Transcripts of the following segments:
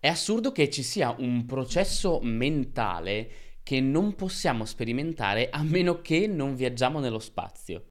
È assurdo che ci sia un processo mentale che non possiamo sperimentare a meno che non viaggiamo nello spazio.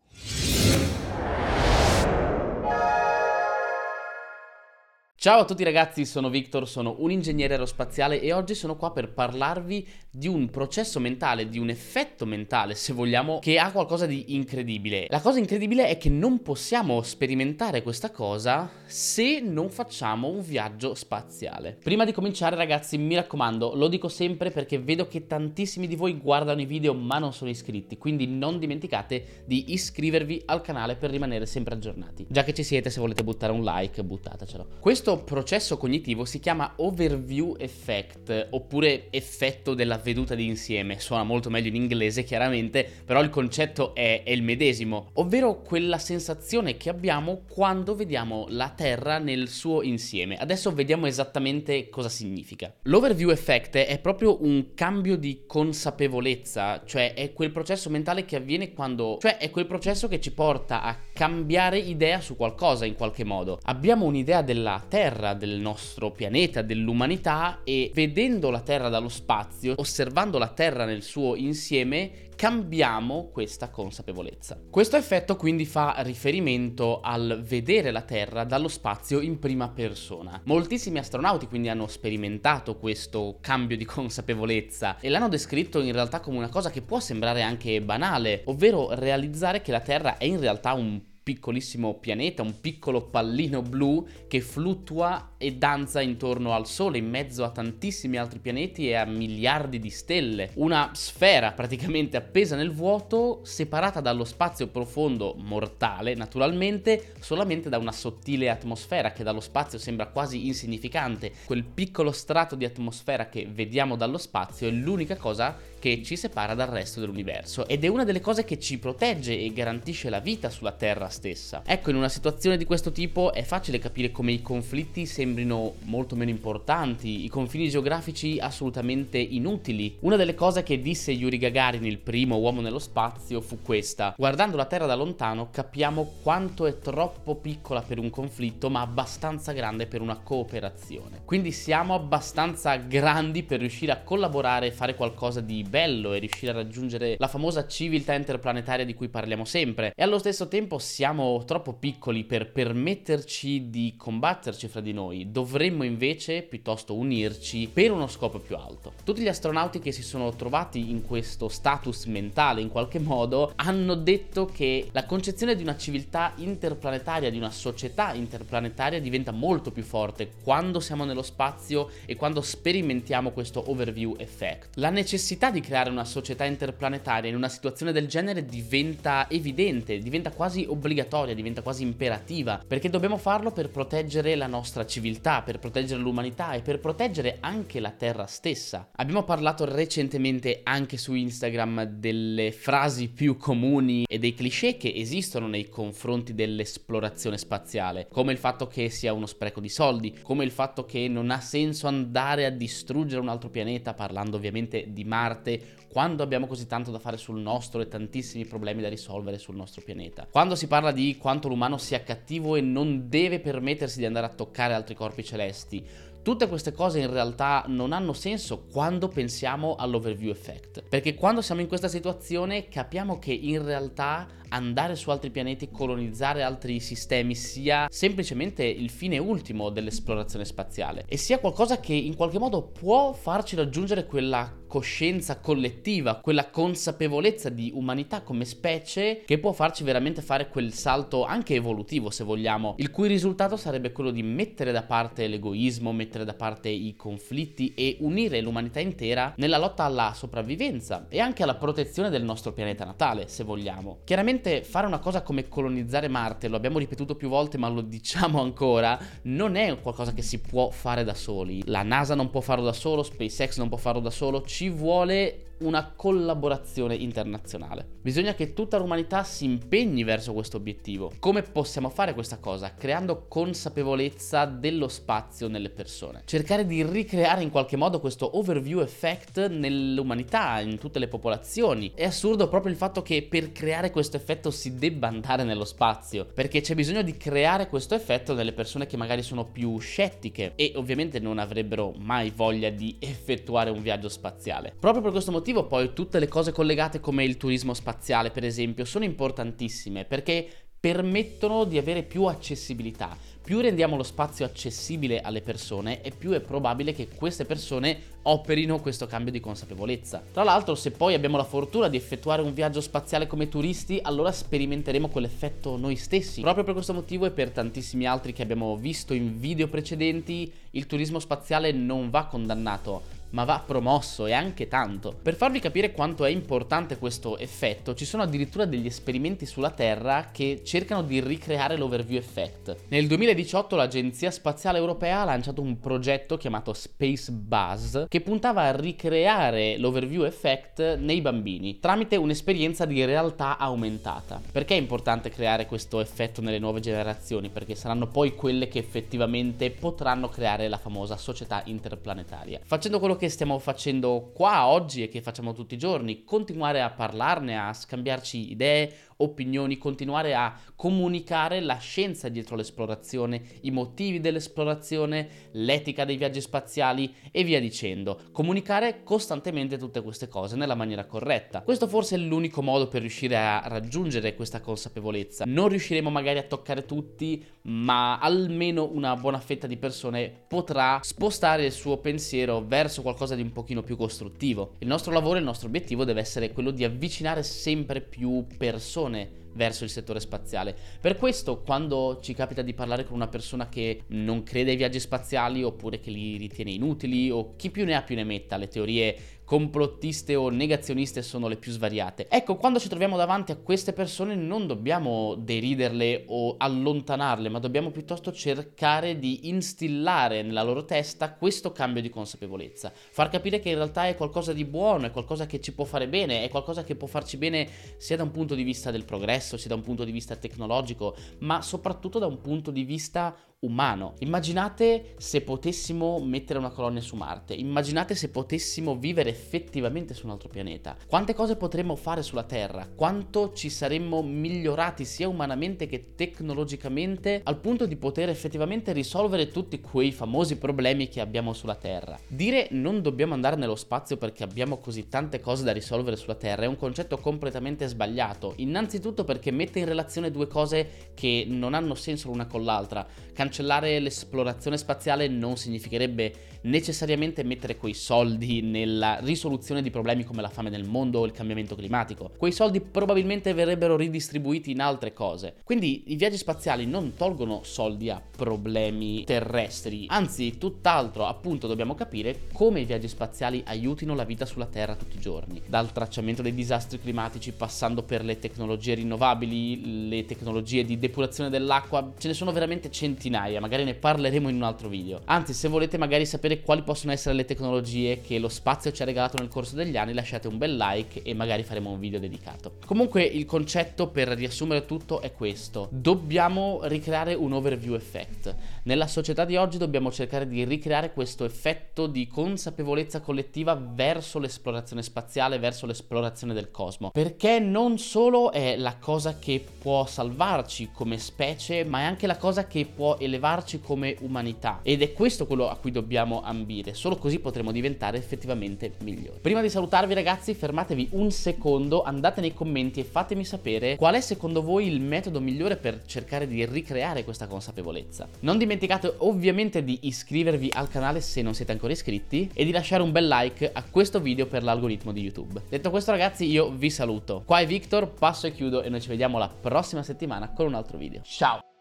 Ciao a tutti ragazzi, sono Victor, sono un ingegnere aerospaziale e oggi sono qua per parlarvi di un processo mentale, di un effetto mentale, se vogliamo, che ha qualcosa di incredibile. La cosa incredibile è che non possiamo sperimentare questa cosa se non facciamo un viaggio spaziale. Prima di cominciare ragazzi, mi raccomando, lo dico sempre perché vedo che tantissimi di voi guardano i video ma non sono iscritti, quindi non dimenticate di iscrivervi al canale per rimanere sempre aggiornati. Già che ci siete, se volete buttare un like, buttatecelo. Questo processo cognitivo si chiama overview effect oppure effetto della veduta di insieme. Suona molto meglio in inglese chiaramente, però il concetto è, è il medesimo, ovvero quella sensazione che abbiamo quando vediamo la Terra nel suo insieme. Adesso vediamo esattamente cosa significa. L'overview effect è proprio un cambio di consapevolezza, cioè è quel processo mentale che avviene quando, cioè è quel processo che ci porta a cambiare idea su qualcosa in qualche modo. Abbiamo un'idea della Terra del nostro pianeta, dell'umanità e vedendo la Terra dallo spazio, osservando la Terra nel suo insieme, cambiamo questa consapevolezza. Questo effetto quindi fa riferimento al vedere la Terra dallo spazio in prima persona. Moltissimi astronauti quindi hanno sperimentato questo cambio di consapevolezza e l'hanno descritto in realtà come una cosa che può sembrare anche banale, ovvero realizzare che la Terra è in realtà un piccolissimo pianeta, un piccolo pallino blu che fluttua e danza intorno al Sole, in mezzo a tantissimi altri pianeti e a miliardi di stelle. Una sfera praticamente appesa nel vuoto, separata dallo spazio profondo mortale, naturalmente, solamente da una sottile atmosfera che dallo spazio sembra quasi insignificante. Quel piccolo strato di atmosfera che vediamo dallo spazio è l'unica cosa che ci separa dal resto dell'universo ed è una delle cose che ci protegge e garantisce la vita sulla Terra stessa. Ecco, in una situazione di questo tipo è facile capire come i conflitti sembrino molto meno importanti, i confini geografici assolutamente inutili. Una delle cose che disse Yuri Gagarin, il primo uomo nello spazio, fu questa. Guardando la Terra da lontano capiamo quanto è troppo piccola per un conflitto, ma abbastanza grande per una cooperazione. Quindi siamo abbastanza grandi per riuscire a collaborare e fare qualcosa di bello e riuscire a raggiungere la famosa civiltà interplanetaria di cui parliamo sempre. E allo stesso tempo siamo troppo piccoli per permetterci di combatterci fra di noi. Dovremmo invece piuttosto unirci per uno scopo più alto. Tutti gli astronauti che si sono trovati in questo status mentale in qualche modo hanno detto che la concezione di una civiltà interplanetaria, di una società interplanetaria diventa molto più forte quando siamo nello spazio e quando sperimentiamo questo overview effect. La necessità di creare una società interplanetaria in una situazione del genere diventa evidente, diventa quasi obbligatoria, diventa quasi imperativa, perché dobbiamo farlo per proteggere la nostra civiltà, per proteggere l'umanità e per proteggere anche la Terra stessa. Abbiamo parlato recentemente anche su Instagram delle frasi più comuni e dei cliché che esistono nei confronti dell'esplorazione spaziale, come il fatto che sia uno spreco di soldi, come il fatto che non ha senso andare a distruggere un altro pianeta, parlando ovviamente di Marte quando abbiamo così tanto da fare sul nostro e tantissimi problemi da risolvere sul nostro pianeta. Quando si parla di quanto l'umano sia cattivo e non deve permettersi di andare a toccare altri corpi celesti, Tutte queste cose in realtà non hanno senso quando pensiamo all'overview effect, perché quando siamo in questa situazione capiamo che in realtà andare su altri pianeti, colonizzare altri sistemi sia semplicemente il fine ultimo dell'esplorazione spaziale e sia qualcosa che in qualche modo può farci raggiungere quella coscienza collettiva, quella consapevolezza di umanità come specie che può farci veramente fare quel salto anche evolutivo se vogliamo, il cui risultato sarebbe quello di mettere da parte l'egoismo, mettere da parte i conflitti e unire l'umanità intera nella lotta alla sopravvivenza e anche alla protezione del nostro pianeta natale, se vogliamo. Chiaramente Ovviamente fare una cosa come colonizzare Marte, lo abbiamo ripetuto più volte ma lo diciamo ancora, non è qualcosa che si può fare da soli. La NASA non può farlo da solo, SpaceX non può farlo da solo, ci vuole una collaborazione internazionale. Bisogna che tutta l'umanità si impegni verso questo obiettivo. Come possiamo fare questa cosa? Creando consapevolezza dello spazio nelle persone. Cercare di ricreare in qualche modo questo overview effect nell'umanità, in tutte le popolazioni. È assurdo proprio il fatto che per creare questo effetto si debba andare nello spazio, perché c'è bisogno di creare questo effetto nelle persone che magari sono più scettiche e ovviamente non avrebbero mai voglia di effettuare un viaggio spaziale. Proprio per questo motivo poi tutte le cose collegate come il turismo spaziale per esempio sono importantissime perché permettono di avere più accessibilità. Più rendiamo lo spazio accessibile alle persone e più è probabile che queste persone operino questo cambio di consapevolezza. Tra l'altro, se poi abbiamo la fortuna di effettuare un viaggio spaziale come turisti, allora sperimenteremo quell'effetto noi stessi. Proprio per questo motivo e per tantissimi altri che abbiamo visto in video precedenti, il turismo spaziale non va condannato ma va promosso e anche tanto. Per farvi capire quanto è importante questo effetto, ci sono addirittura degli esperimenti sulla Terra che cercano di ricreare l'overview effect. Nel 2018 l'Agenzia Spaziale Europea ha lanciato un progetto chiamato Space Buzz che puntava a ricreare l'overview effect nei bambini tramite un'esperienza di realtà aumentata. Perché è importante creare questo effetto nelle nuove generazioni? Perché saranno poi quelle che effettivamente potranno creare la famosa società interplanetaria. Facendo quello che stiamo facendo qua oggi e che facciamo tutti i giorni, continuare a parlarne, a scambiarci idee, opinioni, continuare a comunicare la scienza dietro l'esplorazione, i motivi dell'esplorazione, l'etica dei viaggi spaziali e via dicendo. Comunicare costantemente tutte queste cose nella maniera corretta. Questo forse è l'unico modo per riuscire a raggiungere questa consapevolezza. Non riusciremo magari a toccare tutti, ma almeno una buona fetta di persone potrà spostare il suo pensiero verso qualcosa di un pochino più costruttivo. Il nostro lavoro, il nostro obiettivo deve essere quello di avvicinare sempre più persone verso il settore spaziale. Per questo, quando ci capita di parlare con una persona che non crede ai viaggi spaziali oppure che li ritiene inutili o chi più ne ha più ne metta, le teorie complottiste o negazioniste sono le più svariate. Ecco, quando ci troviamo davanti a queste persone non dobbiamo deriderle o allontanarle, ma dobbiamo piuttosto cercare di instillare nella loro testa questo cambio di consapevolezza, far capire che in realtà è qualcosa di buono, è qualcosa che ci può fare bene, è qualcosa che può farci bene sia da un punto di vista del progresso, sia da un punto di vista tecnologico, ma soprattutto da un punto di vista umano. Immaginate se potessimo mettere una colonia su Marte, immaginate se potessimo vivere effettivamente su un altro pianeta. Quante cose potremmo fare sulla Terra, quanto ci saremmo migliorati sia umanamente che tecnologicamente al punto di poter effettivamente risolvere tutti quei famosi problemi che abbiamo sulla Terra. Dire non dobbiamo andare nello spazio perché abbiamo così tante cose da risolvere sulla Terra è un concetto completamente sbagliato, innanzitutto perché mette in relazione due cose che non hanno senso l'una con l'altra. Can- cancellare l'esplorazione spaziale non significherebbe necessariamente mettere quei soldi nella risoluzione di problemi come la fame nel mondo o il cambiamento climatico. Quei soldi probabilmente verrebbero ridistribuiti in altre cose. Quindi i viaggi spaziali non tolgono soldi a problemi terrestri, anzi tutt'altro, appunto dobbiamo capire come i viaggi spaziali aiutino la vita sulla Terra tutti i giorni, dal tracciamento dei disastri climatici passando per le tecnologie rinnovabili, le tecnologie di depurazione dell'acqua, ce ne sono veramente centinaia, magari ne parleremo in un altro video. Anzi, se volete magari sapere quali possono essere le tecnologie che lo spazio ci ha regalato nel corso degli anni, lasciate un bel like e magari faremo un video dedicato. Comunque il concetto per riassumere tutto è questo. Dobbiamo ricreare un overview effect. Nella società di oggi dobbiamo cercare di ricreare questo effetto di consapevolezza collettiva verso l'esplorazione spaziale, verso l'esplorazione del cosmo. Perché non solo è la cosa che può salvarci come specie, ma è anche la cosa che può elevarci come umanità. Ed è questo quello a cui dobbiamo ambire, solo così potremo diventare effettivamente migliori. Prima di salutarvi ragazzi, fermatevi un secondo, andate nei commenti e fatemi sapere qual è secondo voi il metodo migliore per cercare di ricreare questa consapevolezza. Non dimenticate ovviamente di iscrivervi al canale se non siete ancora iscritti e di lasciare un bel like a questo video per l'algoritmo di YouTube. Detto questo ragazzi, io vi saluto. Qua è Victor, passo e chiudo e noi ci vediamo la prossima settimana con un altro video. Ciao!